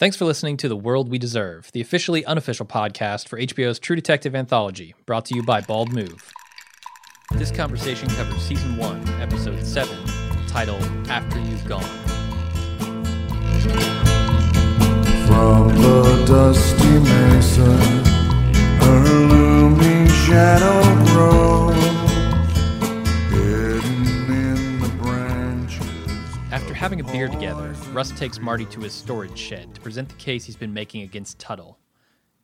Thanks for listening to The World We Deserve, the officially unofficial podcast for HBO's True Detective anthology, brought to you by Bald Move. This conversation covers Season 1, Episode 7, titled After You've Gone. From the dusty mesa, her looming shadow grows, having a beer together, Rust takes Marty to his storage shed to present the case he's been making against Tuttle.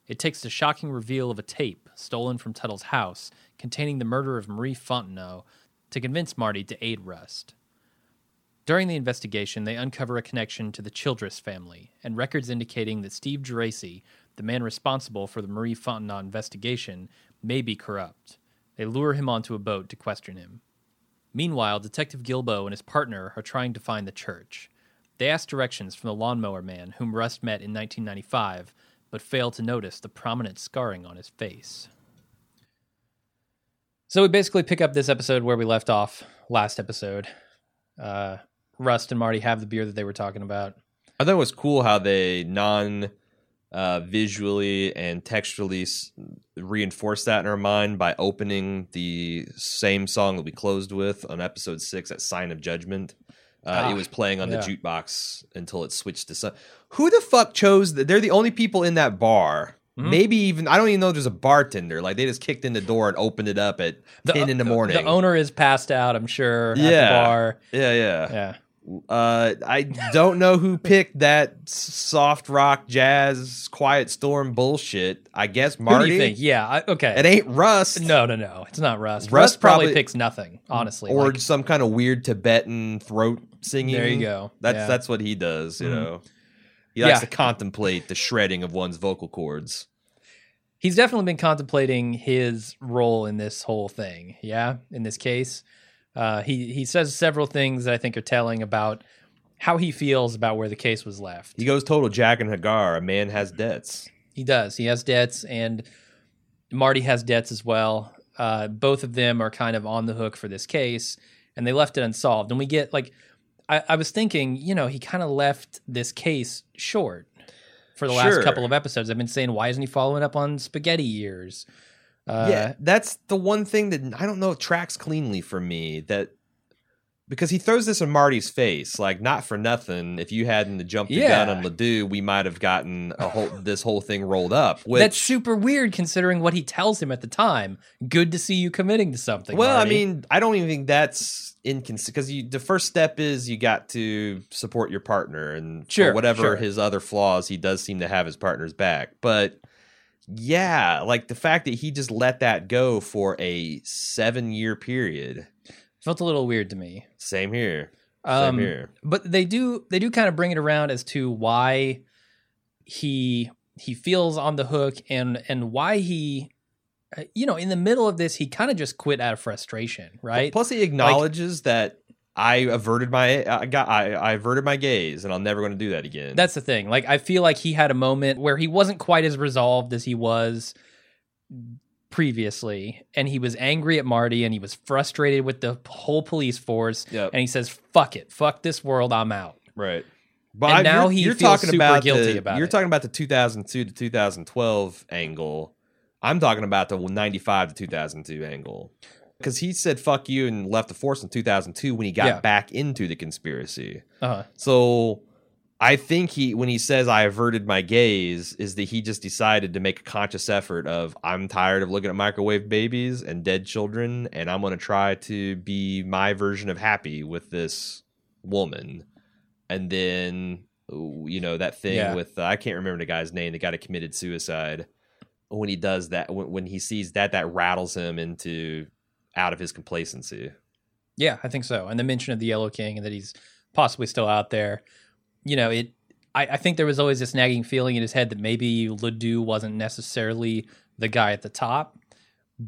It takes the shocking reveal of a tape stolen from Tuttle's house containing the murder of Marie Fontenot to convince Marty to aid Rust. During the investigation, they uncover a connection to the Childress family and records indicating that Steve Geraci, the man responsible for the Marie Fontenot investigation, may be corrupt. They lure him onto a boat to question him. Meanwhile, Detective Gilbough and his partner are trying to find the church. They ask directions from the lawnmower man whom Rust met in 1995, but fail to notice the prominent scarring on his face. So we basically pick up this episode where we left off last episode. Uh, Rust and Marty have the beer that they were talking about. I thought it was cool how they non uh, visually and textually s- reinforced that in our mind by opening the same song that we closed with on episode six, that sign of judgment. Uh, Ah, it was playing on yeah. the jukebox until it switched to some. Who the fuck chose? The, they're the only people in that bar. Hmm? Maybe even I don't even know there's a bartender. Like they just kicked in the door and opened it up at ten in the morning. The owner is passed out, I'm sure, at Yeah. the bar. yeah, yeah. Yeah. Uh, I don't know who picked that soft rock jazz quiet storm bullshit. I guess Marty. do you think? Yeah, I, okay. It ain't Rust. No, no, no. It's not Rust. Rust Rust, probably, probably- picks nothing, honestly. or Like, some kind of weird Tibetan throat singing. There you go. That's Yeah. that's what he does. You Mhm. know, he likes Yeah. to contemplate the shredding of one's vocal cords. he's definitely been contemplating his role in this whole thing. Yeah, in this case, uh, he he says several things that I think are telling about how he feels about where the case was left. He goes total Jaqen H'ghar. A man has debts. He does. He has debts, and Marty has debts as well. Uh, both of them are kind of on the hook for this case, and they left it unsolved. And we get like, I, I was thinking, you know, he kind of left this case short for the last Sure. couple of episodes. I've been saying, why isn't he following up on spaghetti ears? Uh, yeah, that's the one thing that I don't know tracks cleanly for me. That because he throws this in Marty's face, like not for nothing. If you hadn't jumped the gun on Ledoux, we might have gotten a whole this whole thing rolled up. Which, That's super weird considering what he tells him at the time. Good to see you committing to something. well, Marty. I mean, I don't even think that's inconsistent because the first step is you got to support your partner and Sure, whatever sure. his other flaws, he does seem to have his partner's back. But yeah, like the fact that he just let that go for a seven year period. felt a little weird to me. Same here. Same Um, here. but they do they do kind of bring it around as to why he he feels on the hook and and why he uh, you know in the middle of this he kind of just quit out of frustration right Plus, he acknowledges that I averted my I got I, I averted my gaze, and I'm never going to do that again. that's the thing like i feel like he had a moment where he wasn't quite as resolved as he was previously and he was angry at marty and he was frustrated with the whole police force Yep. and he says fuck it fuck this world i'm out right. But And I- now you're, he you're feels talking about guilty the, about You're it. talking about the 2002 to 2012 angle. I'm talking about the 95 to 2002 angle. Because he said "fuck you" and left the force in 2002 when he got Yeah. back into the conspiracy. uh-huh So I think he when he says I averted my gaze is that he just decided to make a conscious effort of I'm tired of looking at microwave babies and dead children and I'm going to try to be my version of happy with this woman. And then you know that thing Yeah. with uh, I can't remember the guy's name, the guy that committed suicide. When he does that when, when he sees that that rattles him into out of his complacency. Yeah, I think so. And the mention of the Yellow King and that he's possibly still out there, you know, it. I, I think there was always this nagging feeling in his head that maybe Ledoux wasn't necessarily the guy at the top,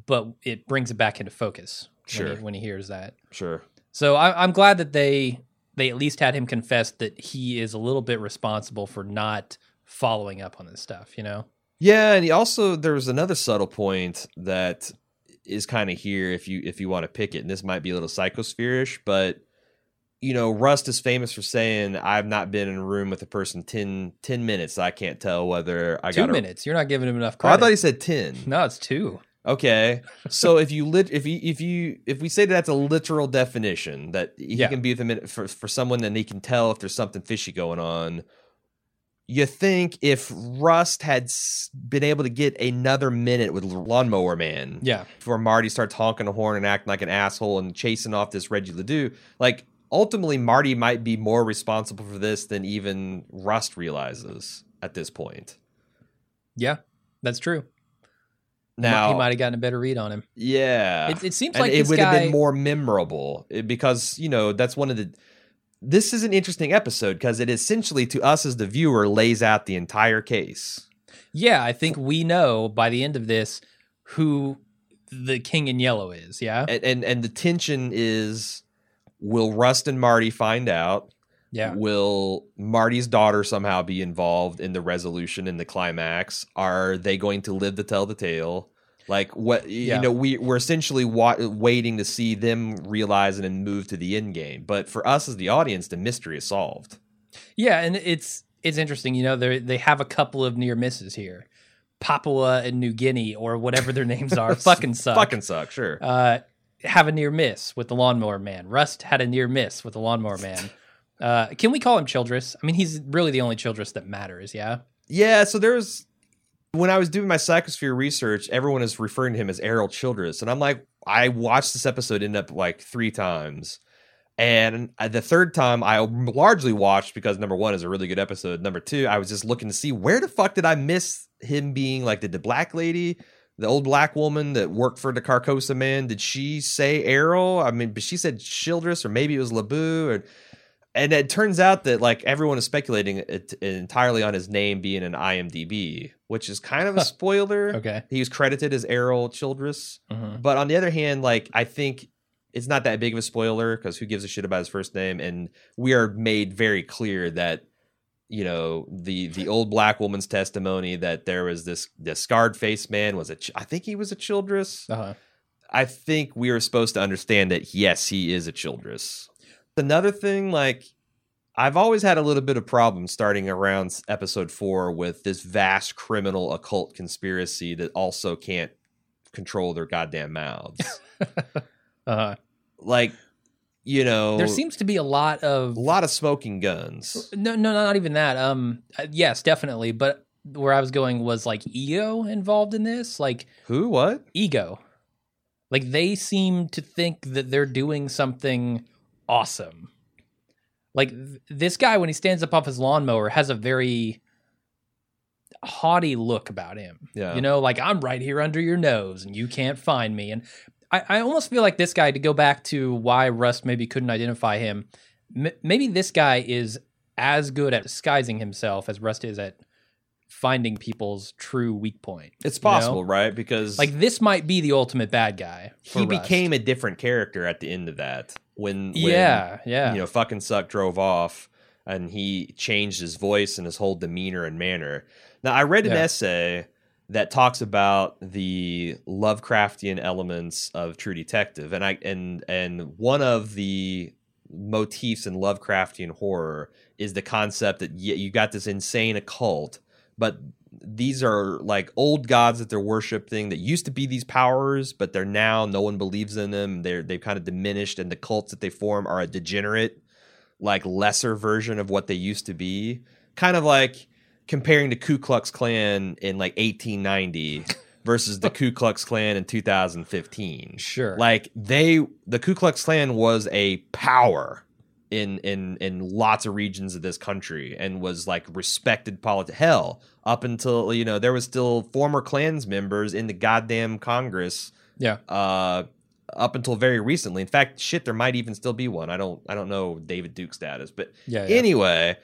but it brings it back into focus when, Sure. he, when he hears that. Sure. So I, I'm glad that they they at least had him confess that he is a little bit responsible for not following up on this stuff. You know? Yeah, and he also there was another subtle point that is kind of here if you if you want to pick it, and this might be a little psychospherish, but you know, Rust is famous for saying, "I've not been in a room with a person 10, 10 minutes. I can't tell whether I two got a- minutes. You're not giving him enough Oh, I thought he said ten. no, it's two. Okay, so if you lit, if you if you if we say that that's a literal definition that he Yeah. can be with a minute for for someone then he can tell if there's something fishy going on. You think if Rust had been able to get another minute with Lawnmower Man, Yeah. before Marty starts honking the horn and acting like an asshole and chasing off this Reggie Ledoux, like ultimately Marty might be more responsible for this than even Rust realizes at this point. Yeah, that's true. Now he might have gotten a better read on him. Yeah, It- it seems like it would have been more memorable eh, because you know that's one of the. This is an interesting episode because it essentially, to us as the viewer, lays out the entire case. Yeah, I think we know by the end of this who the king in yellow is. Yeah. And and, and the tension is: Will Rust and Marty find out? Yeah. Will Marty's daughter somehow be involved in the resolution in the climax? Are they going to live to tell the tale? Like what Yeah. you know, we we're essentially wa- waiting to see them realize and move to the end game. But for us as the audience, the mystery is solved. Yeah, and it's it's interesting. You know, they they have a couple of near misses here. Papua and New Guinea, or whatever their names are, fucking suck. Fucking suck, sure. uh, have a near miss with the lawnmower man. Rust had a near miss with the lawnmower man. Uh, can we call him Childress? I mean, he's really the only Childress that matters. Yeah. Yeah, so there's when I was doing my psychosphere research, everyone is referring to him as Errol Childress, and I'm like, I watched this episode end up like three times, and the third time I largely watched because number one is a really good episode. Number two, I was just looking to see where the fuck did I miss him being like did the black lady. The old black woman that worked for the Carcosa man, did she say Errol? I mean, but she said Childress, or maybe it was Laboo, or and it turns out that like everyone is speculating it entirely on his name being an IMDb, which is kind of a spoiler. Okay. He was credited as Errol Childress, Mhm. but on the other hand, like I think it's not that big of a spoiler because who gives a shit about his first name? And we are made very clear that you know the the old black woman's testimony that there was this the scarred faced man was a ch- I think he was a Childress. Uh-huh. I think we are supposed to understand that yes, he is a Childress. Another thing, like I've always had a little bit of problem starting around episode four with this vast criminal occult conspiracy that also can't control their goddamn mouths. Uh-huh. like, you know, There seems to be a lot of a lot of smoking guns. No, no, not even that. Um, uh, yes, definitely. But where I was going was like ego involved in this, like Who? What? ego. Like they seem to think that they're doing something awesome. Like th- this guy, when he stands up off his lawnmower, has a very haughty look about him. Yeah. You know, like I'm right here under your nose and you can't find me. And I, I almost feel like this guy, to go back to why Rust maybe couldn't identify him, m- maybe this guy is as good at disguising himself as Rust is at finding people's true weak point. It's you know? possible, right? Because Like this might be the ultimate bad guy. he Rust. became a different character at the end of that when, when yeah, yeah, you know, fucking suck drove off and he changed his voice and his whole demeanor and manner. Now, I read an Yeah. essay that talks about the Lovecraftian elements of True Detective, and I and and one of the motifs in Lovecraftian horror is the concept that y- you got this insane occult, but these are like old gods that they're worshiping that used to be these powers, but they're now no one believes in them. They're they've kind of diminished, and the cults that they form are a degenerate, like lesser version of what they used to be. Kind of like comparing the Ku Klux Klan in like 1890 versus the Ku Klux Klan in 2015. Sure. Like they the Ku Klux Klan was a power in in in lots of regions of this country and was like respected politi hell up until you know there was still former Klans members in the goddamn Congress yeah. uh up until very recently. In fact, shit, there might even still be one. I don't I don't know David Duke's status, but Yeah, yeah. anyway,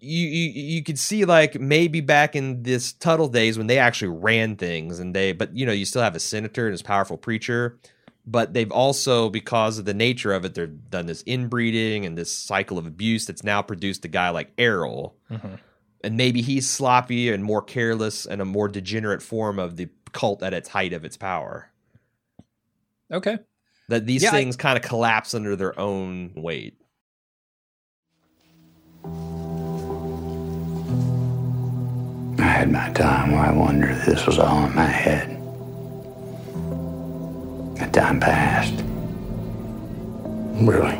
you, you you could see like maybe back in this Tuttle days when they actually ran things and they but you know you still have a senator and his powerful preacher but they've also because of the nature of it they've done this inbreeding and this cycle of abuse that's now produced a guy like Errol. Mm-hmm. And maybe he's sloppy and more careless and a more degenerate form of the cult at its height of its power. Okay. that these Yeah, I- things kind of collapse under their own weight. I had my time. Where I wondered if this was all in my head. The time passed. Really?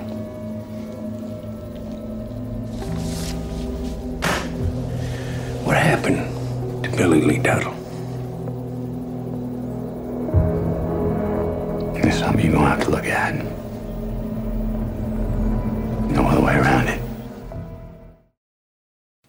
What happened to Billy Lee Tuttle? It's something you're gonna have to look at. No other way around it.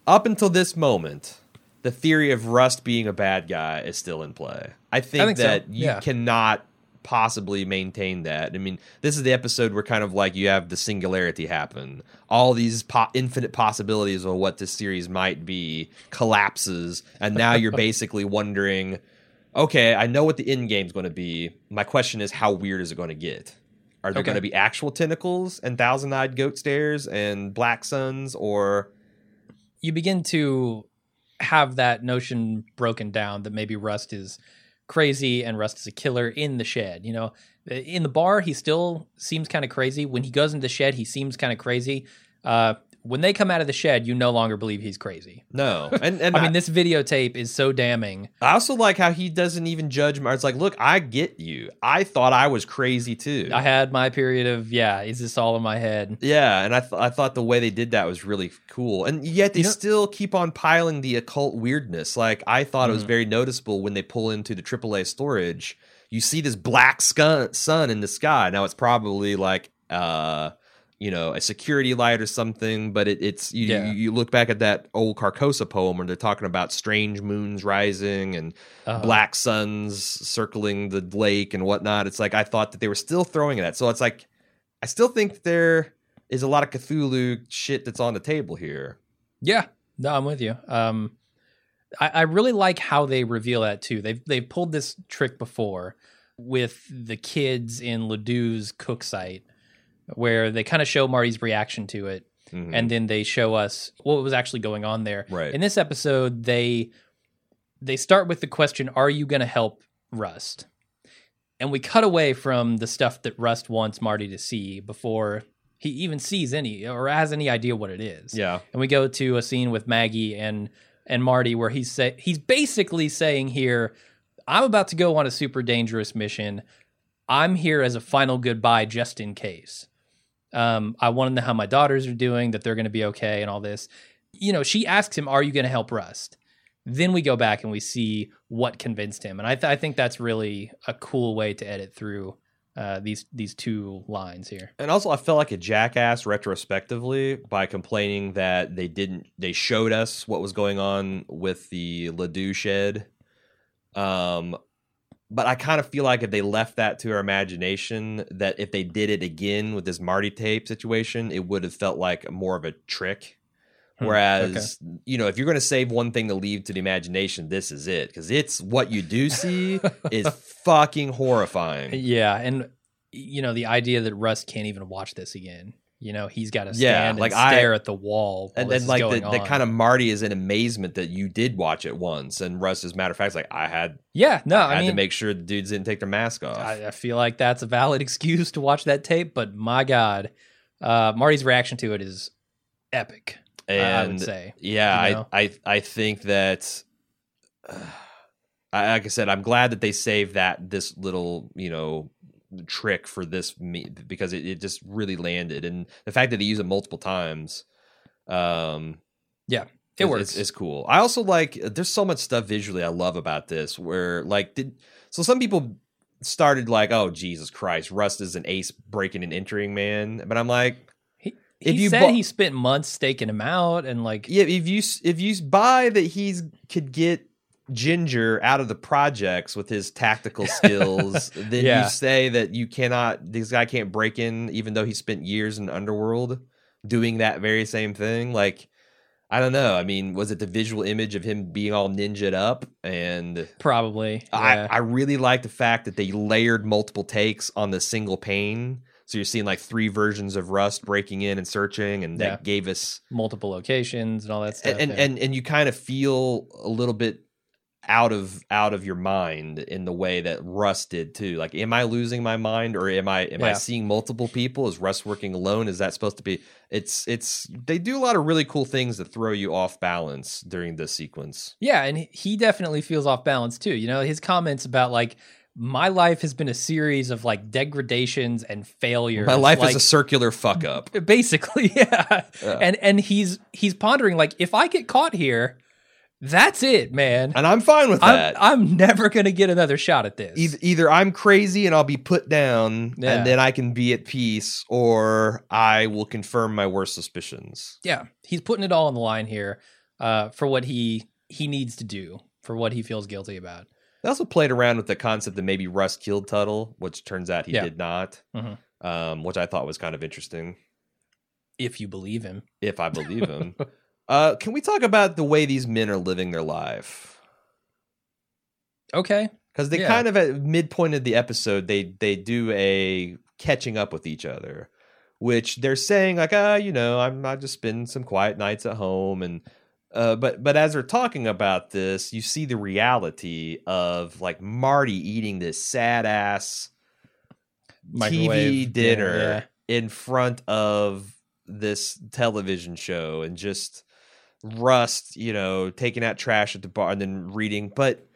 up until this moment, the theory of Rust being a bad guy is still in play. I think, think so, that you cannot possibly maintain that. I mean, this is the episode where kind of like you have the singularity happen. All these po- infinite possibilities of what this series might be collapses, and now you're basically wondering, okay, I know what the end game's going to be. My question is, how weird is it going to get? Are there Okay. going to be actual tentacles and thousand-eyed goat stairs and black suns, or you begin to have that notion broken down that maybe Rust is crazy and Rust is a killer in the shed. You know, in the bar, he still seems kind of crazy. When he goes into the shed, he seems kind of crazy. Uh, when they come out of the shed, you no longer believe he's crazy. no? And and I mean, this videotape is so damning. I also like how he doesn't even judge. Mar- It's like, look, I get you. I thought I was crazy too. I had my period of, yeah, is this all in my head? yeah, and I th- I thought the way they did that was really cool. And yet they You know- still keep on piling the occult weirdness. Like I thought Mm-hmm. it was very noticeable when they pull into the AAA storage. You see this black sun in the sky. Now it's probably like uh you know a security light or something, but it, it's you, Yeah. you look back at that old Carcosa poem where they're talking about strange moons rising and Uh-huh. black suns circling the lake and whatnot. It's like I thought that they were still throwing it at that. So it's like I still think there is a lot of Cthulhu shit that's on the table here. Yeah, no, I'm with you. Um, I, I really like how they reveal that too. They've they've pulled this trick before with the kids in Ledoux's cook site, where they kind of show Marty's reaction to it, Mhm. and then they show us what was actually going on there. Right. In this episode, they they start with the question, "Are you going to help Rust?" And we cut away from the stuff that Rust wants Marty to see before he even sees any or has any idea what it is yeah. and we go to a scene with Maggie and and Marty where he's say he's basically saying here, I'm about to go on a super dangerous mission. I'm here as a final goodbye just in case. Um, I want to know how my daughters are doing, that they're going to be okay, and all this. You know, she asks him, "Are you going to help Rust?" Then we go back and we see what convinced him, and I, th- I think that's really a cool way to edit through uh, these these two lines here. And also, I felt like a jackass retrospectively by complaining that they didn't. They showed us what was going on with the Ledoux shed. Um, but I kind of feel like if they left that to our imagination, that if they did it again with this Marty tape situation, it would have felt like more of a trick. Hmm, Whereas, you know, if you're going to save one thing to leave to the imagination, this is it because it's what you do see is fucking horrifying. Yeah, and you know the idea that Rust can't even watch this again. You know he's got to Yeah, stand like and I- stare at the wall, and then like the, the kind of Marty is in amazement that you did watch it once, and Rust, as a matter of fact, is like I had, yeah. No, I I, had to make sure the dudes didn't take their mask off. I, I feel like that's a valid excuse to watch that tape. But my God, uh, Marty's reaction to it is epic. And I would say, yeah, you know? I, I I think that, uh, I, like I said, I'm glad that they saved that this little you know trick for this me because it, it just really landed, and the fact that they use it multiple times, um, Yeah, it works. It's, is cool. I also like. There's so much stuff visually I love about this. Where like did so some people started like, oh Jesus Christ, Rust is an ace breaking and entering man, but I'm like, he if he you said bu- he spent months staking him out, and like yeah, if you if you buy that he's could get Ginger out of the projects with his tactical skills, then Yeah. you say that you cannot. This guy can't break in, even though he spent years in underworld doing that very same thing. Like, I don't know. I mean, was it the visual image of him being all ninjaed up? And Probably. I, yeah. I really like the fact that they layered multiple takes on the single pane. So you're seeing like three versions of Rust breaking in and searching, and that Yeah. gave us multiple locations and all that stuff. and and, and and you kind of feel a little bit out of out of your mind in the way that Rust did too. Like, am I losing my mind, or am I am I seeing multiple people? Is Rust working alone? Is that supposed to be? It's it's they do a lot of really cool things that throw you off balance during this sequence. Yeah, and he- he definitely feels off balance too. You know, his comments about like my life has been a series of like degradations and failures. My life like, is a circular fuck up. basically, yeah. Yeah. And and he's he's pondering like if I get caught here, that's it, man. And I'm fine with I'm, that. I'm never gonna get another shot at this. either, either I'm crazy and I'll be put down Yeah. and then I can be at peace, or I will confirm my worst suspicions. yeah, he's putting it all on the line here uh, for what he he needs to do for what he feels guilty about. They also played around with the concept that maybe Rust killed Tuttle, which turns out he Yeah. did not, Mhm. um, which I thought was kind of interesting, If you believe him, if I believe him. uh, can we talk about the way these men are living their life? okay. Because they Yeah. kind of at midpoint of the episode, they they do a catching up with each other, which they're saying like, ah, you know, I'm I just spend some quiet nights at home, and uh, but but as they're talking about this, you see the reality of like Marty eating this sad ass TV Microwave dinner dinner, in front of this television show and just rust, you know, taking out trash at the bar and then reading, but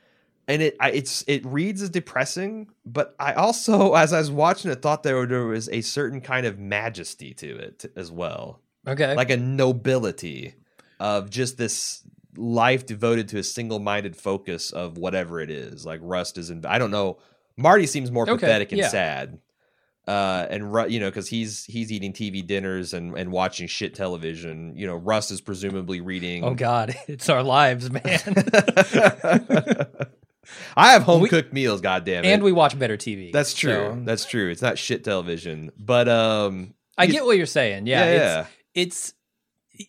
and it I, it's it reads as depressing, but I also as I was watching it thought there, there was a certain kind of majesty to it as well, Okay. like a nobility of just this life devoted to a single-minded focus of whatever it is. Like Rust is in I don't know. Marty seems more Okay, pathetic and yeah. sad. Uh, and you know, because he's he's eating TV dinners and, and watching shit television. You know, Rust is presumably reading. oh God, it's our lives, man. I have home cooked meals. Goddamn it! and we watch better TV. That's true. so That's true. It's not shit television, but um, I get what you're saying. Yeah, Yeah, it's it's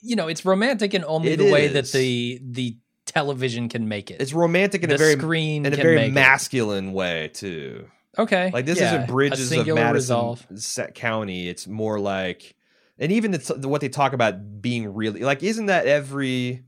you know it's romantic in only It the way that the the television can make it. it's romantic in the a very screen in a very make it. masculine way too. Okay. Like this yeah, isn't Bridges of Madison resolve. County. It's more like, and even it's what they talk about being really like. Isn't that every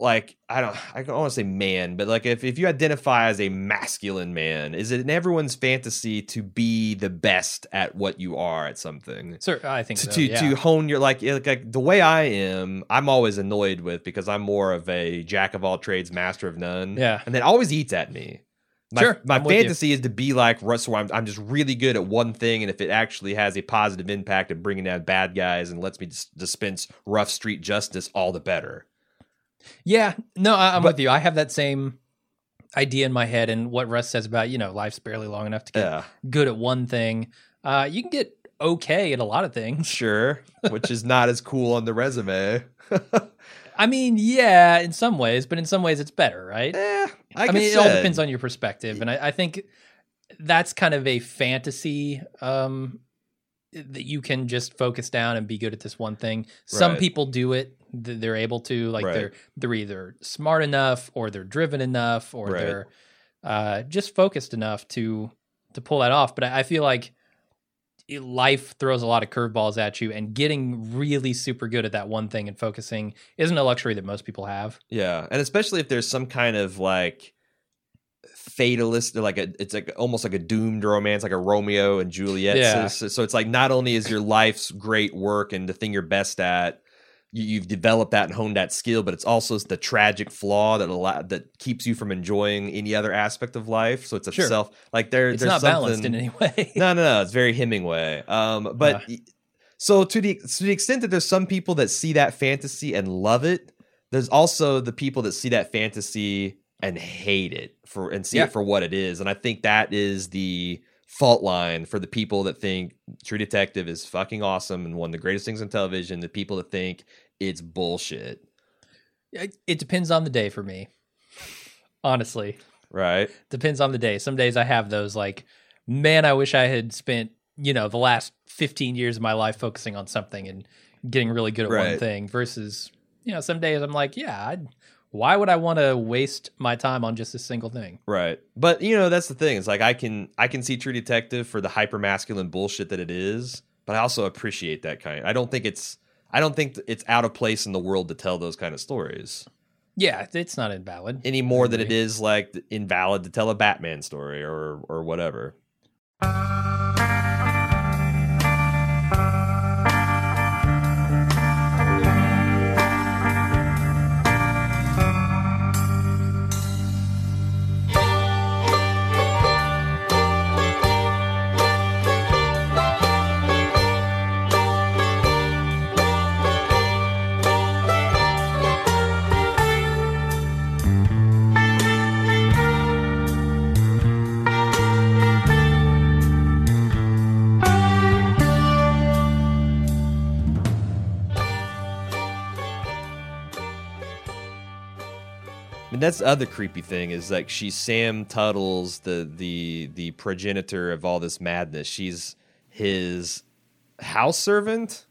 like I don't I don't want to say man, but like if if you identify as a masculine man, is it in everyone's fantasy to be the best at what you are at something? Sir, I think to so. to, yeah. to hone your like, like like the way I am, I'm always annoyed with because I'm more of a jack of all trades, master of none. Yeah. and that always eats at me. My, Sure, my I'm fantasy is to be like Rust, where I'm, I'm just really good at one thing, and if it actually has a positive impact of bringing down bad guys and lets me dis- dispense rough street justice, all the better. Yeah, no, I, I'm But- with you. I have that same idea in my head, and what Rust says about you know life's barely long enough to get Yeah, good at one thing. Uh, you can get okay at a lot of things. sure, which is not as cool on the resume. I mean, yeah, in some ways, but in some ways it's better, right? Eh, I, I, mean, it all depends on your perspective, and I, I think that's kind of a fantasy um, that you can just focus down and be good at this one thing. Some Right. people do it; they're able to, like Right. they're they're either smart enough, or they're driven enough, or Right. they're uh, just focused enough to to pull that off. But I, I feel like life throws a lot of curveballs at you, and getting really super good at that one thing and focusing isn't a luxury that most people have. Yeah, and especially if there's some kind of like fatalist, like a it's like almost like a doomed romance, like a Romeo and Juliet. Yeah. So, so it's like not only is your life's great work and the thing you're best at, you, you've developed that and honed that skill, but it's also the tragic flaw that allow, that keeps you from enjoying any other aspect of life. So it's a Sure. self like there. It's there's not balanced in any way. no, no, no. It's very Hemingway. Um, but Yeah. so to the to the extent that there's some people that see that fantasy and love it, there's also the people that see that fantasy and hate it for and see Yeah. it for what it is. And I think that is the fault line for the people that think True Detective is fucking awesome and one of the greatest things on television. The people that think it's bullshit, It, it depends on the day for me. Honestly, right? depends on the day. Some days I have those like, man, I wish I had spent you know the last fifteen years of my life focusing on something and getting really good at one thing. Versus you know, some days I'm like, yeah, I'd, why would I want to waste my time on just a single thing? Right. But you know, that's the thing. It's like I can I can see True Detective for the hyper masculine bullshit that it is, but I also appreciate that kind. I don't think it's I don't think it's out of place in the world to tell those kind of stories Yeah, it's not invalid. any more than it is like invalid to tell a Batman story or or whatever. That's the other creepy thing is like she's Sam Tuttle's the the the progenitor of all this madness. She's his house servant,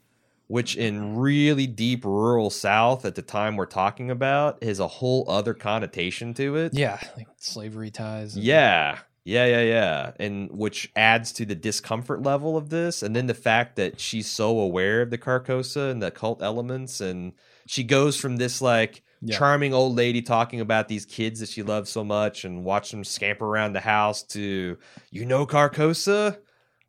which in really deep rural South at the time we're talking about has a whole other connotation to it. Yeah, like slavery ties. Yeah. Yeah, yeah, yeah. And which adds to the discomfort level of this. And then the fact that she's so aware of the Carcosa and the cult elements. And she goes from this like Yeah. charming old lady talking about these kids that she loves so much and watch them scamper around the house to, you know, Carcosa?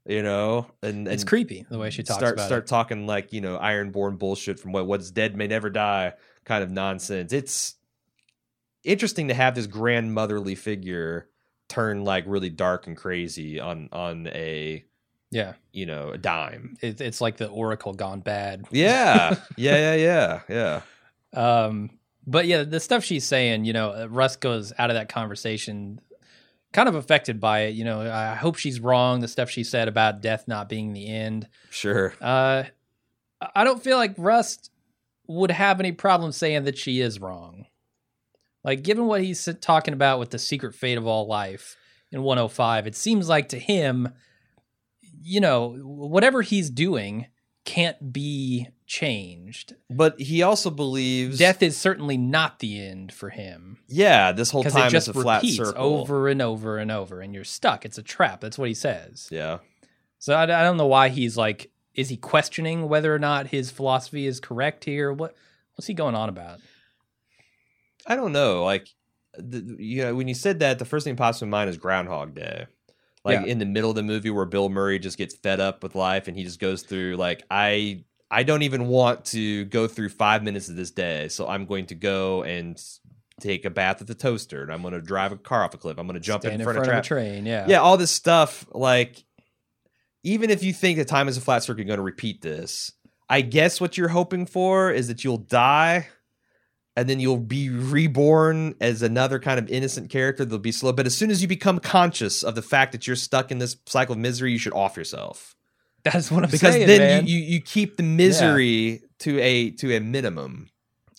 You know, and, It's creepy the way she talks start about start it. talking like you know ironborn bullshit from what what's dead may never die kind of nonsense. It's interesting to have this grandmotherly figure turn like really dark and crazy on on a Yeah, you know a dime. it, it's like the Oracle gone bad. Yeah, yeah, yeah, yeah, yeah. Um, but yeah, the stuff she's saying, you know, uh, Rust goes out of that conversation kind of affected by it. You know, I hope she's wrong. The stuff she said about death not being the end. Sure. Uh, I don't feel like Rust would have any problem saying that she is wrong. Like, given what he's talking about with the secret fate of all life in 105, it seems like to him, you know, whatever he's doing can't be changed. But he also believes Death is certainly not the end for him Yeah, this whole time it just is a flat circle. over and over and over, and you're stuck. It's a trap. That's what he says. Yeah. So I, I don't know why he's like, is he questioning whether or not his philosophy is correct here? What what's he going on about? I don't know. Like, the, you know, when you said that, the first thing that pops in my mind is Groundhog Day. Like Yeah. in the middle of the movie where Bill Murray just gets fed up with life and he just goes through like I I don't even want to go through five minutes of this day, so I'm going to go and take a bath at the toaster, and I'm going to drive a car off a cliff. I'm going to jump in in front, front of, of a train. Yeah. Yeah, all this stuff. Like, even if you think that time is a flat circle, you're going to repeat this. I guess what you're hoping for is that you'll die and then you'll be reborn as another kind of innocent character. They'll be slow. But as soon as you become conscious of the fact that you're stuck in this cycle of misery, you should off yourself. That's what I'm saying. Because saying, then man. you, you, keep the misery to a to a minimum.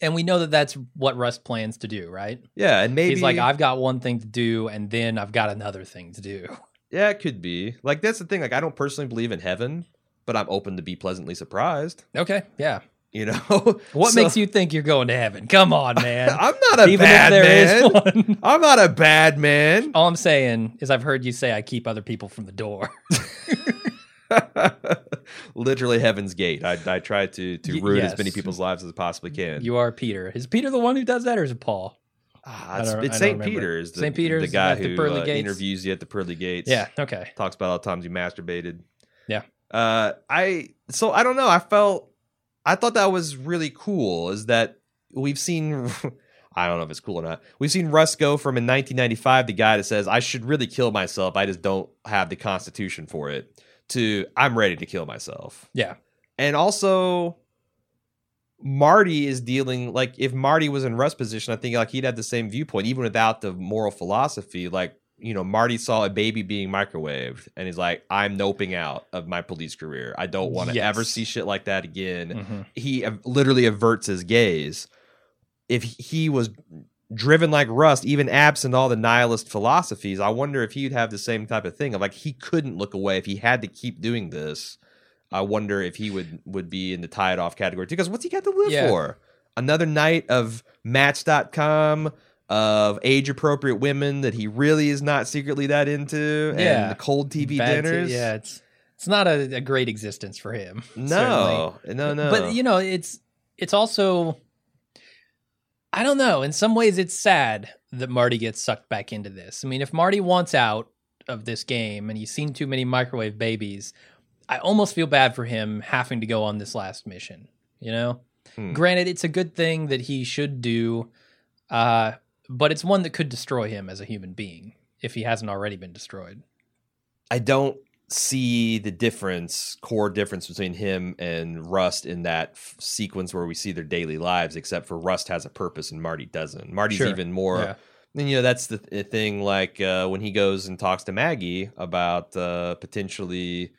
and we know that that's what Rust plans to do, right? Yeah, and maybe He's like, I've got one thing to do, and then I've got another thing to do. Yeah, it could be. Like that's the thing. Like I don't personally believe in heaven, but I'm open to be pleasantly surprised. Okay, yeah. You know What So- makes you think you're going to heaven? Come on, man. I'm not a Even bad if there is man. I'm not a bad man. All I'm saying is I've heard you say I keep other people from the door. Literally heaven's gate. I, I try to to ruin as many people's lives as I possibly can. You are Peter. Is Peter the one who does that, or is it Paul? Ah, it's it's. Peter's. The, St. Peter's the guy who uh, interviews you at the pearly gates. Yeah. Okay. talks about all the times you masturbated. Yeah. Uh, I so I don't know. I felt I thought that was really cool. Is that we've seen. I don't know if it's cool or not. We've seen Rust go from in 1995, the guy that says I should really kill myself. I just don't have the constitution for it. To I'm ready to kill myself. Yeah. And also, Marty is dealing like if Marty was in Russ' position, I think like he'd have the same viewpoint, even without the moral philosophy. Like you know, Marty saw a baby being microwaved, and he's like, "I'm noping out of my police career. I don't want to Yes. ever see shit like that again." Mhm. He literally averts his gaze. If he was driven like Rust, even absent all the nihilist philosophies, I wonder if he'd have the same type of thing of like he couldn't look away if he had to keep doing this. I wonder if he would would be in the tie it off category too. Because what's he got to live Yeah. for? another night of Match.com of age appropriate women that he really is not secretly that into, Yeah. and the cold TV Bad t- dinners. yeah, it's it's not a, a great existence for him. no, no, no. But you know, it's it's also I don't know. In some ways, it's sad that Marty gets sucked back into this. I mean, if Marty wants out of this game and he's seen too many microwave babies, I almost feel bad for him having to go on this last mission. You know, Hmm. granted, it's a good thing that he should do, uh, but it's one that could destroy him as a human being if he hasn't already been destroyed. I don't see the difference, core difference between him and Rust in that f- sequence where we see their daily lives, except for Rust has a purpose and Marty doesn't. Marty's Sure. even more. Yeah. And you know that's the th- thing. Like uh, when he goes and talks to Maggie about uh, potentially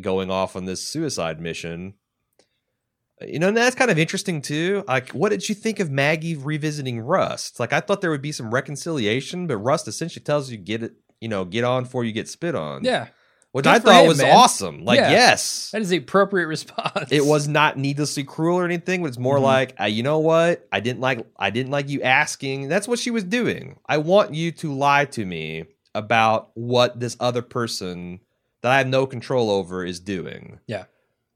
going off on this suicide mission. You know, and that's kind of interesting too. Like, what did you think of Maggie revisiting Rust? Like, I thought there would be some reconciliation, but Rust essentially tells you get it, you know, get on before you get spit on. Yeah, which Good I thought him, was man. awesome. Like, Yeah. yes, that is the appropriate response. it was not needlessly cruel or anything, but it's more Mhm. like, uh, you know what? I didn't like, I didn't like you asking. That's what she was doing. I want you to lie to me about what this other person that I have no control over is doing. Yeah.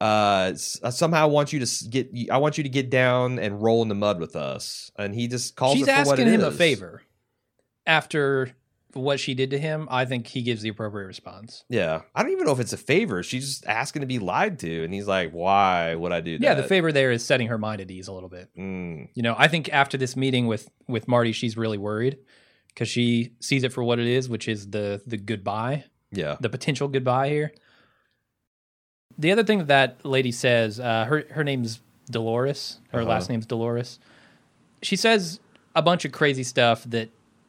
Uh, uh, somehow I want you to get, I want you to get down and roll in the mud with us. And he just calls She's it for what asking him a favor after what she did to him. I think he gives the appropriate response. Yeah, I don't even know if it's a favor. She's just asking to be lied to, and he's like, "Why would I do that?" Yeah, the favor there is setting her mind at ease a little bit. Mm, You know, I think after this meeting with with Marty, she's really worried because she sees it for what it is, which is the the goodbye, yeah, the potential goodbye here. The other thing that, that lady says, uh, her her name's Dolores. Her Uh-huh. last name's Dolores. She says a bunch of crazy stuff that,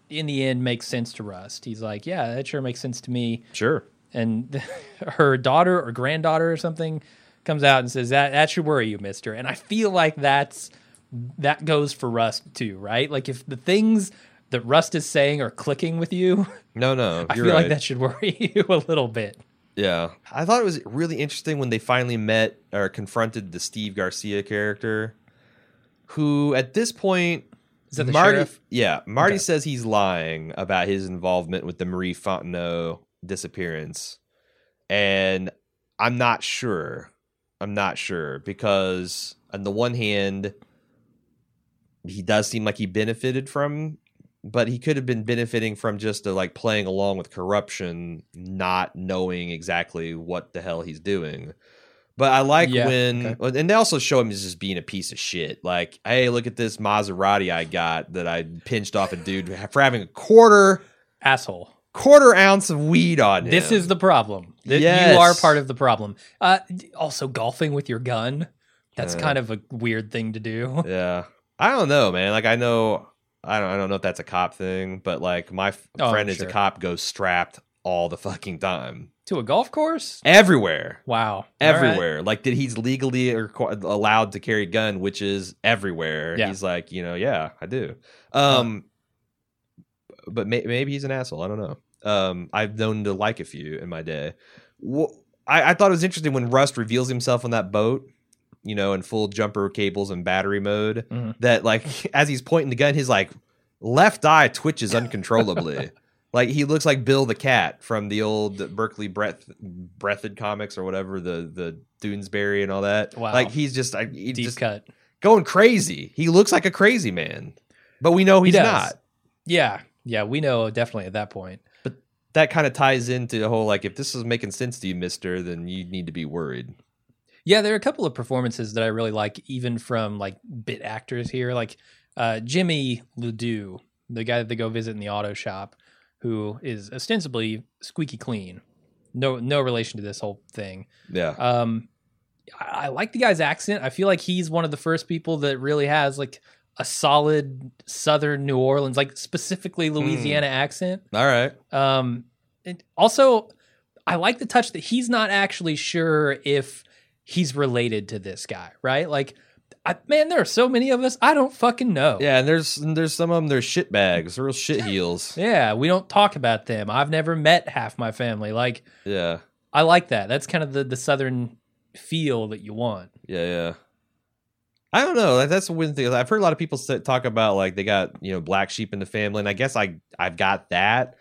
in the end, makes sense to Rust. He's like, "Yeah, that sure makes sense to me." sure. and her daughter or granddaughter or something comes out and says that that should worry you mister and i feel like that's that goes for rust too right like if the things that rust is saying are clicking with you No, no, i feel right. like that should worry you a little bit Yeah, I thought it was really interesting when they finally met or confronted the Steve Geraci character, who at this point. Is that the Marty, sheriff? Yeah, Marty Okay. says he's lying about his involvement with the Marie Fontenot disappearance, and I'm not sure. I'm not sure because on the one hand, he does seem like he benefited from, but he could have been benefiting from just uh, like playing along with corruption, not knowing exactly what the hell he's doing. But I like Yeah, when, okay. and they also show him as just being a piece of shit. Like, hey, look at this Maserati I got that I pinched off a dude for having a quarter asshole quarter ounce of weed on him. this is the problem Yes. you are part of the problem uh also golfing with your gun that's Uh. kind of a weird thing to do Yeah. I don't know, man. Like I know I don't I don't know if that's a cop thing, but like my f- Oh, friend is a cop goes strapped all the fucking time. To a golf course Everywhere. wow All right. Everywhere. Like did he's legally or allowed to carry a gun, which is everywhere. Yeah. He's like, you know, yeah, I do. Um but may- maybe he's an asshole. I don't know. Um I've known to like a few in my day. Wh- I, I thought it was interesting when Rust reveals himself on that boat, you know, in full jumper cables and battery mode. Mhm. That like as he's pointing the gun, his like left eye twitches uncontrollably. like he looks like Bill the cat from the old Berkeley Breath Breathed comics or whatever, the the Doonesbury and all that. Wow. Like he's just like he's deep just cut going crazy. He looks like a crazy man. But we know he's does. not. Yeah, yeah, we know definitely at that point. But that kind of ties into the whole like if this is making sense to you, mister, then you need to be worried. Yeah, there are a couple of performances that I really like, even from like bit actors here, like uh, Jimmy Ledoux, the guy that they go visit in the auto shop, who is ostensibly squeaky clean. No, no relation to this whole thing. Yeah. Um, I, I like the guy's accent. I feel like he's one of the first people that really has like a solid Southern New Orleans, like specifically Louisiana accent. All right. Um, and also, I like the touch that he's not actually sure if he's related to this guy, right? Like, I, man, there are so many of us. I don't fucking know. Yeah, and there's and there's some of them they're shit bags, real shit heels. Yeah, we don't talk about them. I've never met half my family. Like, Yeah. I like that. That's kind of the the southern feel that you want. Yeah, yeah. I don't know. Like, That's one thing. I've heard a lot of people talk about like they got you know black sheep in the family, and I guess I I've got that,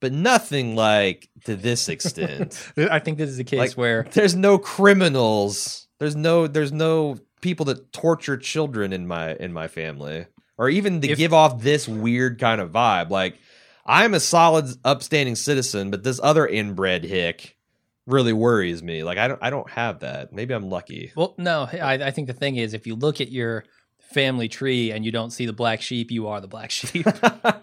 but nothing like to this extent. I think this is a case Like, where there's no criminals. There's no there's no people that torture children in my in my family, or even to If- give off this weird kind of vibe. Like I'm a solid, upstanding citizen, but this other inbred hick really worries me. Like I don't I don't have that. Maybe I'm lucky. Well, no, I, I think the thing is, if you look at your family tree and you don't see the black sheep, you are the black sheep.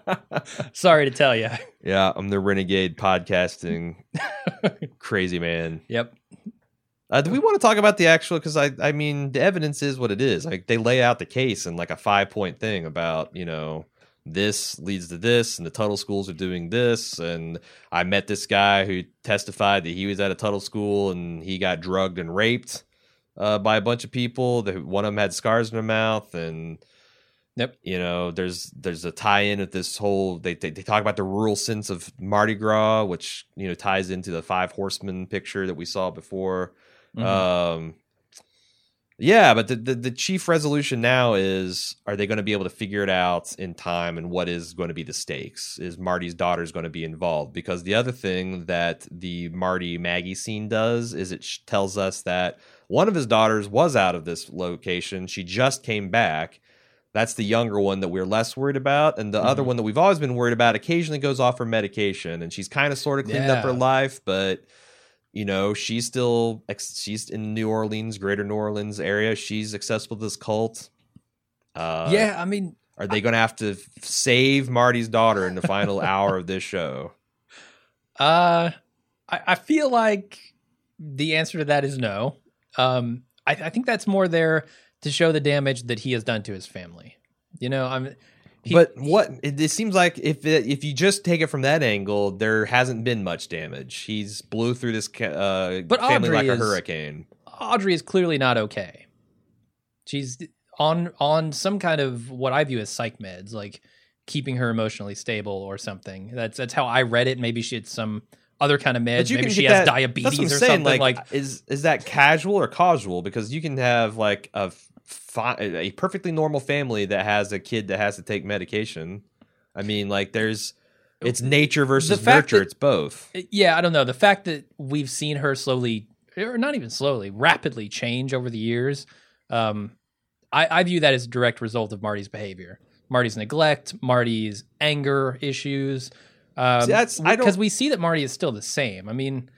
Sorry to tell you. Yeah, I'm the renegade podcasting crazy man. Yep. Uh, do we want to talk about the actual? Because I, I mean, the evidence is what it is. Like they lay out the case in like a five point thing about you know this leads to this, and the Tuttle schools are doing this, and I met this guy who testified that he was at a Tuttle school and he got drugged and raped uh, by a bunch of people. That one of them had scars in their mouth, and Yep. you know, there's there's a tie in of this whole. They, they they talk about the rural sense of Mardi Gras, which you know ties into the five horsemen picture that we saw before. Mhm. Um, yeah, but the, the the chief resolution now is: Are they going to be able to figure it out in time? And what is going to be the stakes? Is Marty's daughter's going to be involved? Because the other thing that the Marty Maggie scene does is it sh- tells us that one of his daughters was out of this location. She just came back. That's the younger one that we're less worried about, and the other one that we've always been worried about occasionally goes off her medication, and she's kind of sort of cleaned up her life, but you know she's still she's in New Orleans, Greater New Orleans area. She's accessible to this cult. Uh, yeah, I mean, are they going to have to save Marty's daughter in the final hour of this show? Uh, I, I feel like the answer to that is no. Um, I, I think that's more there to show the damage that he has done to his family. You know, I'm. He- but what it, it seems like if it, if you just take it from that angle, there hasn't been much damage. He's blew through this uh, But family Audrey like a is- hurricane. Audrey is clearly not okay. She's on on some kind of what I view as psych meds, like keeping her emotionally stable or something. That's that's how I read it. Maybe she had some other kind of meds. Maybe she has that- diabetes that's what I'm or saying, something. Like, Like, is is that casual or causal? Because you can have like a fi- a perfectly normal family that has a kid that has to take medication. I mean, like there's it's nature versus nurture. that- it's both. yeah, I don't know. The fact that we've seen her slowly, or not even slowly, rapidly change over the years, um, I, I view that as a direct result of Marty's behavior. Marty's neglect, Marty's anger issues. Um, See, that's- because we see that Marty is still the same. I mean,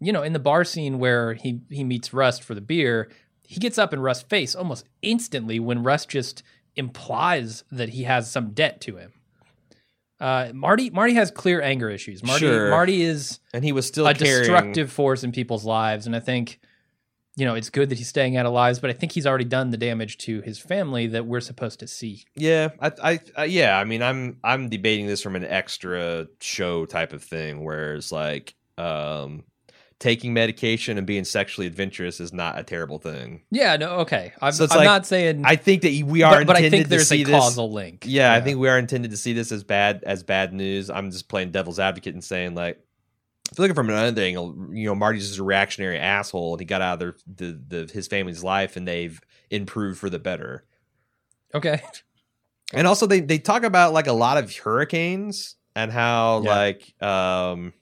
you know, in the bar scene where he he meets Rust for the beer, he gets up in Rust's face almost instantly when Rust just implies that he has some debt to him. Uh, Marty Marty has clear anger issues. Marty Sure. Marty is And he was still a carrying, destructive force in people's lives, and I think you know it's good that he's staying out of lives, but I think he's already done the damage to his family that we're supposed to see. Yeah, I, I, I, yeah. I mean, I'm, I'm debating this from an extra show type of thing, whereas like, um, taking medication and being sexually adventurous is not a terrible thing. Yeah, no, okay. I'm, So I'm like, not saying I think that we are but, but I think there's a this- causal link. Yeah, I think we are intended to see this as bad as bad news. I'm just playing devil's advocate and saying like, if you're looking from another angle, you know, Marty's just a reactionary asshole, and he got out of their, the, the his family's life, and they've improved for the better. Okay. And also, they they talk about like a lot of hurricanes and how Yeah. like um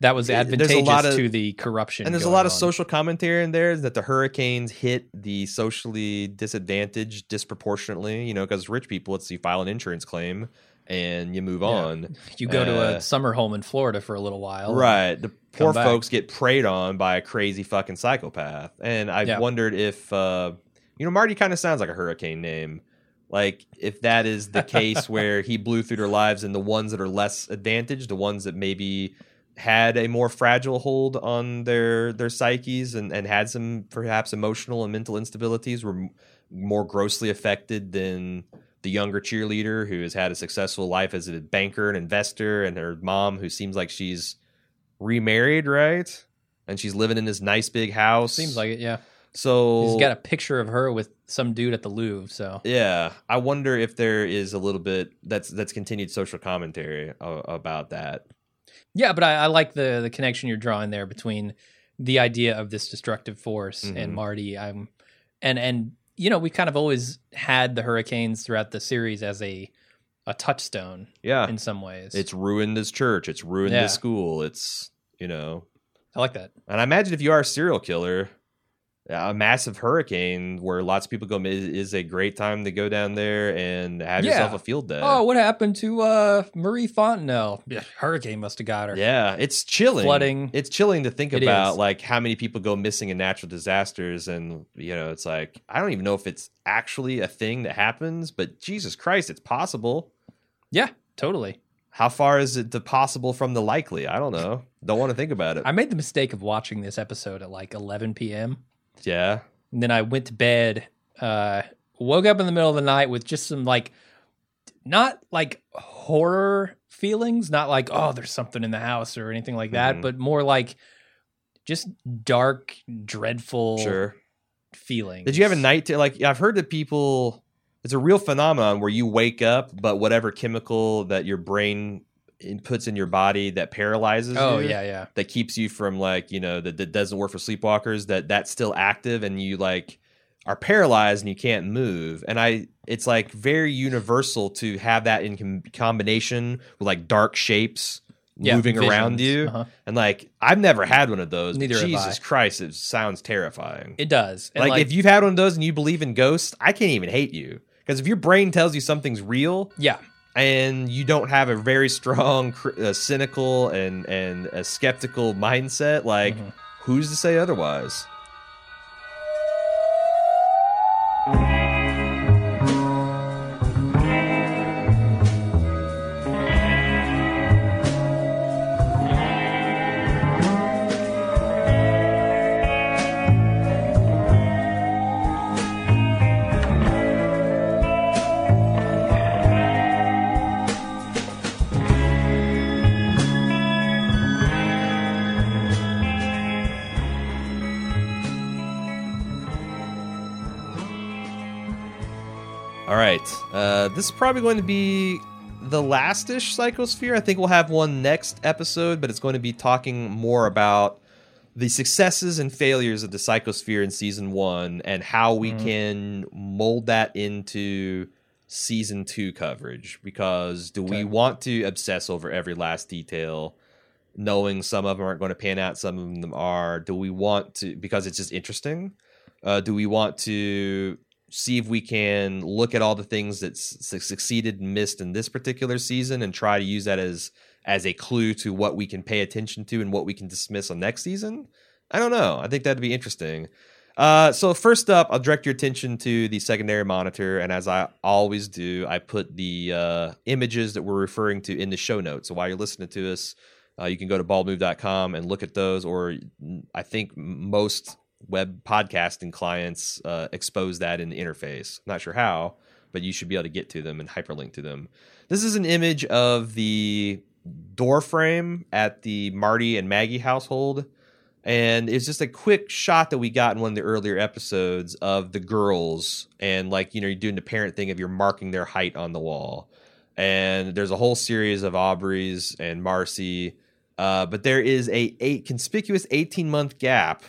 That was advantageous lot of- to the corruption. and there's a lot of on. social commentary in there that the hurricanes hit the socially disadvantaged disproportionately. You know, because rich people, let's see, file an insurance claim and you move Yeah. on. You go to Uh, a summer home in Florida for a little while. Right. The poor back. folks get preyed on by a crazy fucking psychopath. And I've Yeah. wondered if uh you know, Marty kind of sounds like a hurricane name. Like if that is the case where he blew through their lives and the ones that are less advantaged, the ones that maybe had a more fragile hold on their their psyches and, and had some perhaps emotional and mental instabilities were m- more grossly affected than the younger cheerleader who has had a successful life as a banker and investor and her mom who seems like she's remarried right and she's living in this nice big house Seems like it, yeah. so He's got a picture of her with some dude at the Louvre. So yeah i wonder if there is a little bit that's that's continued social commentary about that yeah, but I, I like the the connection you're drawing there between the idea of this destructive force Mhm. and Marty. I'm and and you know, we kind of always had the hurricanes throughout the series as a a touchstone Yeah. in some ways. It's ruined his church. It's ruined Yeah. his school. It's, you know, I like that. and I imagine if you are a serial killer, a massive hurricane where lots of people go is, is a great time to go down there and have Yeah. yourself a field day. Oh, what happened to uh Marie Fontenelle? Yeah, hurricane must have got her. Yeah, it's chilling. Flooding. It's chilling to think It about is. like how many people go missing in natural disasters and you know, it's like I don't even know if it's actually a thing that happens, but Jesus Christ, it's possible. Yeah, totally. How far is it possible from the likely? I don't know. Don't want to think about it. I made the mistake of watching this episode at like 11 p.m. yeah. And then I went to bed, uh, woke up in the middle of the night with just some like, not like horror feelings, not like, oh, there's something in the house or anything like that, Mhm. but more like just dark, dreadful Sure. feelings. Did you have a night to like I've heard that people it's a real phenomenon where you wake up but whatever chemical that your brain inputs in your body that paralyzes Oh, you yeah, yeah. that keeps you from like you know that, that doesn't work for sleepwalkers that that's still active and you like are paralyzed and you can't move. And i it's like very universal to have that in com- combination with like dark shapes Yeah, moving around you. Uh-huh. and like i've never had one of those Neither have jesus christ it sounds terrifying. It does. And, like, if you've had one of those and you believe in ghosts i can't even hate you. Because if your brain tells you something's real yeah, and you don't have a very strong uh, cynical and and a skeptical mindset like Mm-hmm. who's to say otherwise this is probably going to be the last-ish psychosphere. I think we'll have one next episode but it's going to be talking more about the successes and failures of the psychosphere in season one and how we can mold that into season two coverage. Because do we want to obsess over every last detail knowing some of them aren't going to pan out some of them are? Do we want to because it's just interesting uh, do we want to see if we can look at all the things that succeeded and missed in this particular season and try to use that as as a clue to what we can pay attention to and what we can dismiss on next season? I don't know. I think that'd be interesting. Uh, so first up i'll direct your attention to the secondary monitor and as i always do i put the uh, images that we're referring to in the show notes. So while you're listening to us uh, you can go to baldmove.com and look at those or mm, i think most web podcasting clients uh, expose that in the interface. Not sure how but you should be able to get to them and hyperlink to them. This is an image of the door frame at the marty and maggie household and it's just a quick shot that we got in one of the earlier episodes of the girls and like you know you're doing the parent thing of you're marking their height on the wall. And there's a whole series of aubreys and marcy uh, but there is a, a conspicuous 18 month gap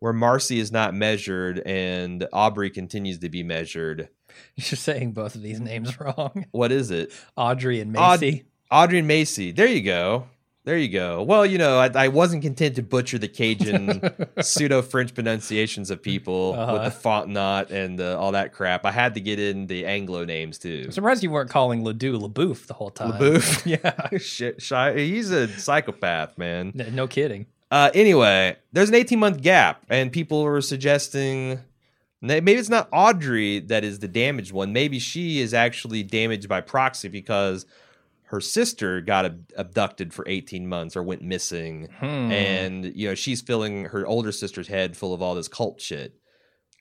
where marcy is not measured and aubrey continues to be measured you're saying both of these names wrong. what is it Audrey and Aud- Macy. Audrey and Macy. There you go. There you go. Well, you know, I, I wasn't content to butcher the Cajun pseudo French pronunciations of people with Uh-huh. the Fontenot and uh, all that crap. I had to get in the Anglo names too. I'm surprised you weren't calling Ledoux LeBouf the whole time. LaBeouf? yeah. Shit, shy. He's a psychopath, man. N- No kidding. Uh, anyway, there's an 18 month gap, and people were suggesting maybe it's not Audrey that is the damaged one. Maybe she is actually damaged by proxy because her sister got ab- abducted for 18 months or went missing, Hmm. and you know she's filling her older sister's head full of all this cult shit.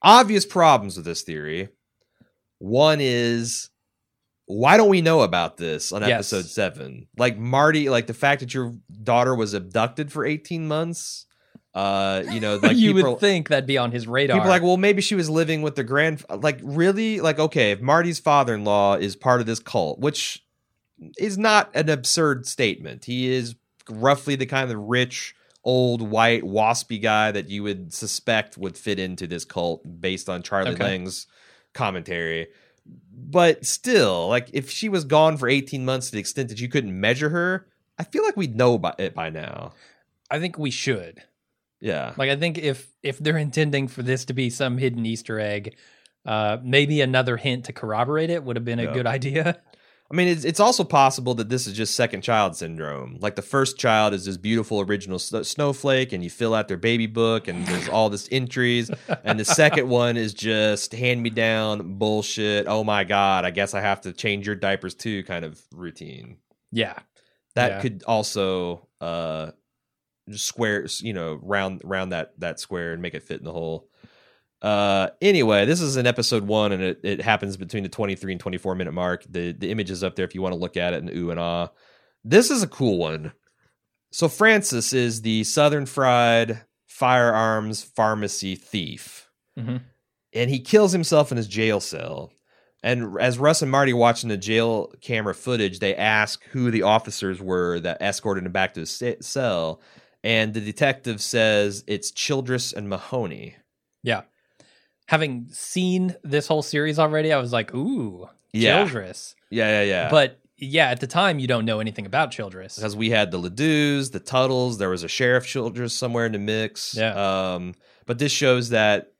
Obvious problems with this theory. One is why don't we know about this on Yes. episode seven? Like Marty, like the fact that your daughter was abducted for 18 months. Uh, you know, like you people, would think that'd be on his radar. people are like, well, maybe she was living with the grand. Like, really? Like, okay, if Marty's father-in-law is part of this cult, which is not an absurd statement, he is roughly the kind of rich old white waspy guy that you would suspect would fit into this cult based on Charlie Okay. Lange's commentary. But still, like if she was gone for 18 months to the extent that you couldn't measure her, I feel like we'd know about it by now. I think we should. Yeah. Like I think if if they're intending for this to be some hidden Easter egg, uh, maybe another hint to corroborate it would have been a Yeah. good idea. I mean, it's, it's also possible that this is just second child syndrome. Like the first child is this beautiful original sn- snowflake, and you fill out their baby book, and there's all this entries. And the second one is just hand me down bullshit. Oh my god, I guess I have to change your diapers too, kind of routine. Yeah. That Yeah. could also uh, square, you know, round round that that square and make it fit in the hole. Uh, anyway, this is an episode one, and it, it happens between the 23 and 24 minute mark. The the image is up there if you want to look at it and ooh and ah. This is a cool one. So Francis is the Southern Fried firearms pharmacy thief, Mhm. and he kills himself in his jail cell. And as Rust and Marty watching the jail camera footage, they ask who the officers were that escorted him back to his ce- cell, and the detective says it's Childress and Mahoney. Yeah. Having seen this whole series already, I was like, ooh, Yeah. Childress. Yeah, yeah, yeah. But yeah, at the time, you don't know anything about Childress. because we had the Ledoux, the Tuttles, there was a Sheriff Childress somewhere in the mix. Yeah. Um, but this shows that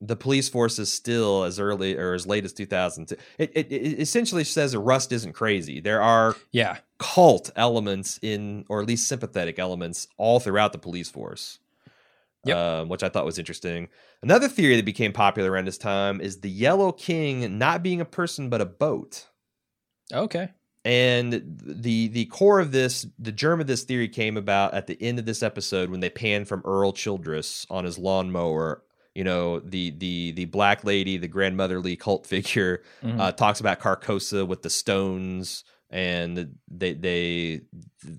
the police force is still as early or as late as 2002. It, it, it essentially says Rust isn't crazy. There are Yeah. cult elements in, or at least sympathetic elements, all throughout the police force. Yep. Um, which I thought was interesting. Another theory that became popular around this time is the Yellow King not being a person but a boat. Okay. And the the core of this, the germ of this theory came about at the end of this episode when they panned from Errol Childress on his lawnmower. You know, the the the black lady, the grandmotherly cult figure, Mhm. uh, talks about Carcosa with the stones, and they they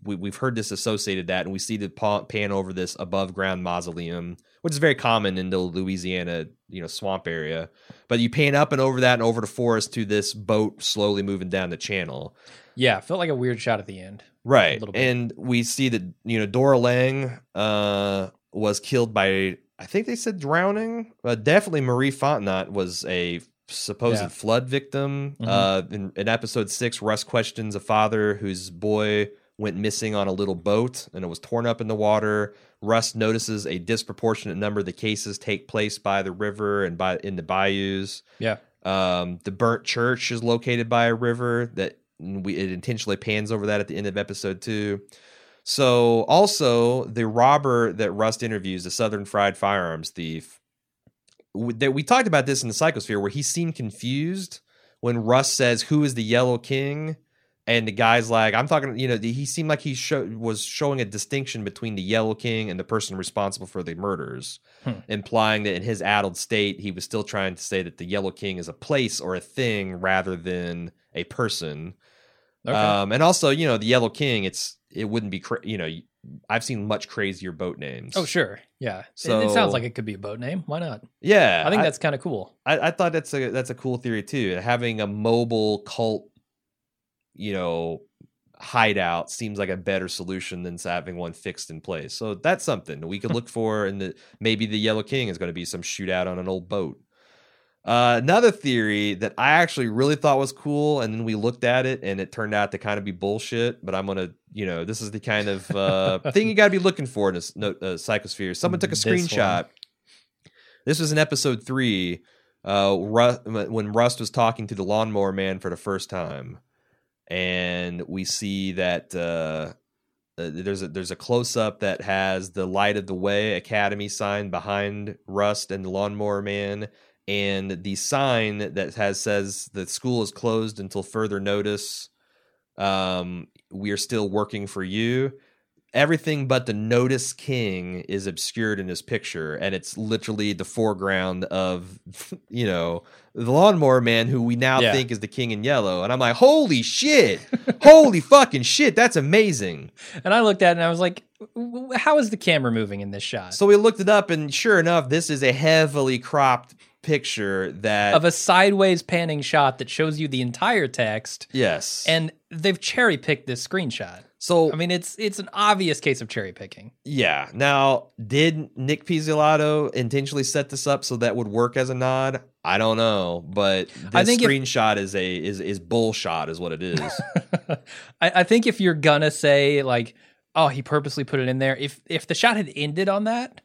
we, we've heard this associated that, and we see the pan over this above ground mausoleum, which is very common in the Louisiana you know swamp area. But you pan up and over that and over the forest to this boat slowly moving down the channel. Yeah. Felt like a weird shot at the end. Right. And we see that, you know, Dora Lange uh, was killed by, I think they said drowning. Uh, definitely Marie Fontenot was a supposed Yeah. flood victim. Mhm. Uh, in, in episode six, Rust questions a father whose boy went missing on a little boat and it was torn up in the water. Rust notices a disproportionate number of the cases take place by the river and by in the bayous. Yeah. Um, the burnt church is located by a river that we it intentionally pans over that at the end of episode two. So also the robber that Rust interviews, the Southern Fried Firearms thief, that we talked about this in the Psychosphere, where he seemed confused when Rust says, "Who is the Yellow King?" And the guy's like, "I'm talking." You know, he seemed like he show, was showing a distinction between the Yellow King and the person responsible for the murders, Hmm. implying that in his addled state, he was still trying to say that the Yellow King is a place or a thing rather than a person. Okay. Um, and also, you know, the Yellow King, it's it wouldn't be, you know, I've seen much crazier boat names. oh, sure. Yeah. It- it, sounds like it could be a boat name. Why not? yeah. I think that's kind of cool. I, I thought that's a that's a cool theory too. Having a mobile cult, you know, hideout seems like a better solution than having one fixed in place. So that's something we could look for, and maybe the Yellow King is going to be some shootout on an old boat. Uh, another theory that I actually really thought was cool, and then we looked at it, and it turned out to kind of be bullshit. But I'm gonna, you know, this is the kind of uh, thing you got to be looking for in a, uh, psychosphere. Someone took a This one. screenshot. This was in episode three, uh, when Rust was talking to the lawnmower man for the first time, and we see that uh, uh, there's a there's a close up that has the Light of the Way Academy sign behind Rust and the lawnmower man, and the sign that has says the school is closed until further notice. Um, we are still working for you everything but the notice king is obscured in this picture and it's literally the foreground of you know the lawnmower man who we now Yeah. think is the king in yellow and i'm like holy shit holy fucking shit that's amazing And I looked at it and I was like, "W- w- how is the camera moving in this shot? so we looked it up and sure enough this is a heavily cropped picture that of a sideways panning shot that shows you the entire text. yes And they've cherry picked this screenshot. So I mean, it's it's an obvious case of cherry picking. yeah. Now, did Nic Pizzolatto intentionally set this up so that would work as a nod? I don't know, but this I think if- screenshot is a is is bullshot, is what it is. I, I think if you're gonna say like, oh, he purposely put it in there. If if the shot had ended on that,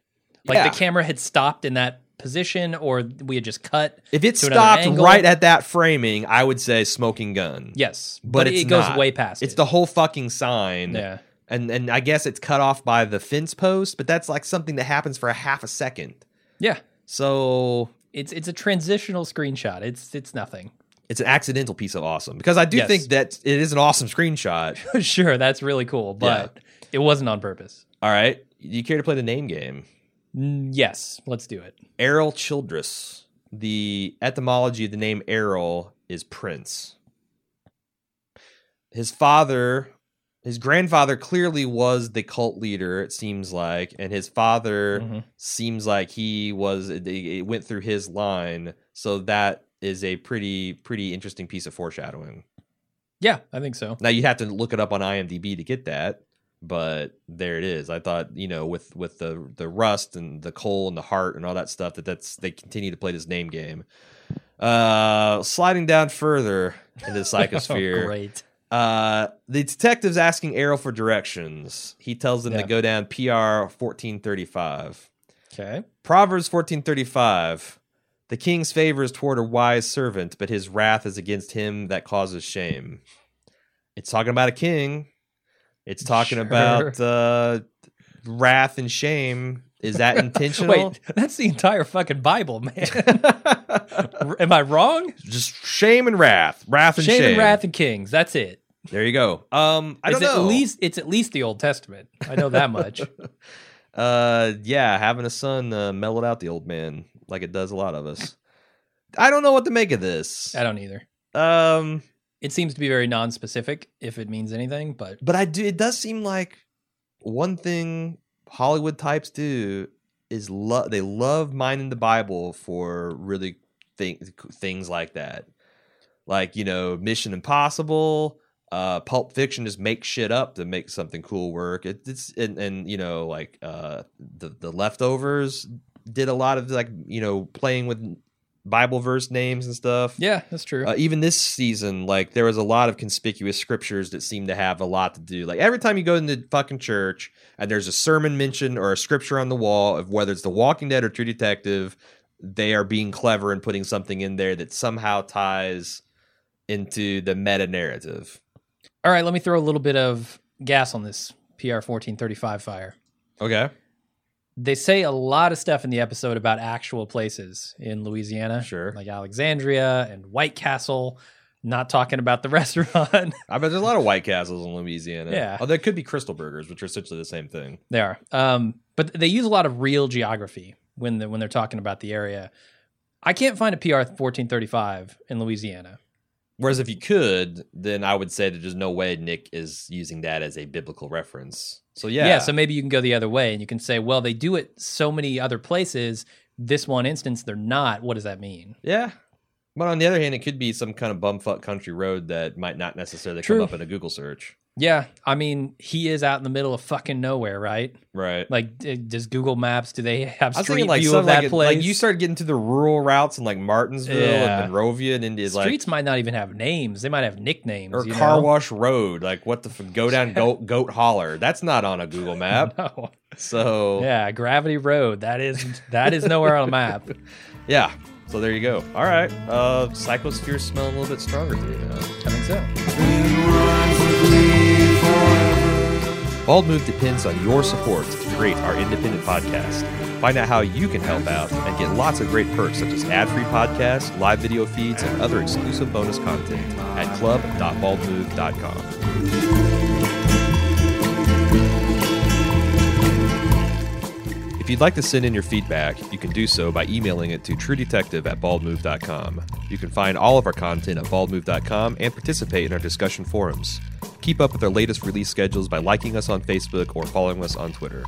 like Yeah. the camera had stopped in that position, or we had just cut. if it to stopped right at that framing, I would say smoking gun. yes, but, it, it's it goes not. way past. It's it. the whole fucking sign. yeah. and and I guess it's cut off by the fence post, but that's like something that happens for a half a second. Yeah, So it's it's a transitional screenshot. It's it's nothing. it's an accidental piece of awesome because I do Yes. think that it is an awesome screenshot. sure, that's really cool, but it wasn't on purpose. All right, do you care to play the name game? Mm, Yes, let's do it. Errol Childress. The etymology of the name Errol is prince. His father, his grandfather clearly was the cult leader, it seems like, and his father Mhm. seems like he was it it went through his line, so that is a pretty pretty interesting piece of foreshadowing. Yeah, I think so. Now you'd have to look it up on IMDb to get that, but there it is. I thought you know with with the the rust and the coal and the heart and all that stuff that that's they continue to play this name game. Uh, sliding down further into the psychosphere. Oh, great. Uh, the detective's asking Errol for directions. He tells them Yeah. to go down PR fourteen thirty five. Okay. Proverbs fourteen thirty five. The king's favor is toward a wise servant, but his wrath is against him that causes shame. It's talking about a king. It's talking Sure. about uh, wrath and shame. Is that intentional? Wait, that's the entire fucking Bible, man. Am I wrong? Just shame and wrath, wrath and Shame, shame. and wrath and kings. That's it. There you go. Um, I it's don't know. At least it's at least the Old Testament. I know that much. Uh, yeah, having a son uh, mellowed out the old man like it does a lot of us. I don't know what to make of this. I don't either. Um, It seems to be very non-specific, if it means anything. But but I do. It does seem like one thing Hollywood types do is love. They love mining the Bible for really things things like that, like you know, Mission Impossible. Uh, Pulp Fiction just make shit up to make something cool work. It, it's and, and you know like uh the the leftovers did a lot of like you know playing with Bible verse names and stuff. yeah, that's true. Uh, even this season, like there was a lot of conspicuous scriptures that seem to have a lot to do. Like every time you go into fucking church and there's a sermon mentioned or a scripture on the wall of whether it's The Walking Dead or True Detective, they are being clever and putting something in there that somehow ties into the meta narrative. All right, let me throw a little bit of gas on this PR fourteen thirty five fire. Okay, They say a lot of stuff in the episode about actual places in Louisiana, Sure. like Alexandria and White Castle. Not talking about the restaurant. I bet there's a lot of White Castles in Louisiana. Yeah. oh, there could be Krystal Burgers, which are essentially the same thing. They are. Um, but they use a lot of real geography when the, when they're talking about the area. I can't find a PR fourteen thirty five in Louisiana. Whereas if you could, then I would say that there's no way Nic is using that as a biblical reference. So yeah, Yeah. so maybe you can go the other way and you can say, well, they do it so many other places. This one instance, they're not. What does that mean? Yeah. But on the other hand, it could be some kind of bumfuck country road that might not necessarily True. come up in a Google search. Yeah, I mean, he is out in the middle of fucking nowhere, right? Right. Like, d- does Google Maps do they have street thinking like view of that like, place? like you start getting to the rural routes in like Martinsville Yeah. and Monrovia and like Streets might not even have names; they might have nicknames. or Car know? Wash Road. Like what the f- go down Goat Goat Holler. That's not on a Google map. No. So Yeah, Gravity Road. That is that is nowhere on a map. yeah. So there you go. All right. Uh Psychosphere's smelling a little bit stronger to now. I think so. Bald Move depends on your support to create our independent podcast. Find out how you can help out and get lots of great perks such as ad-free podcasts, live video feeds, and other exclusive bonus content at club.baldmove.com. If you'd like to send in your feedback, you can do so by emailing it to truedetective at baldmove.com. You can find all of our content at baldmove.com and participate in our discussion forums. Keep up with our latest release schedules by liking us on Facebook or following us on Twitter.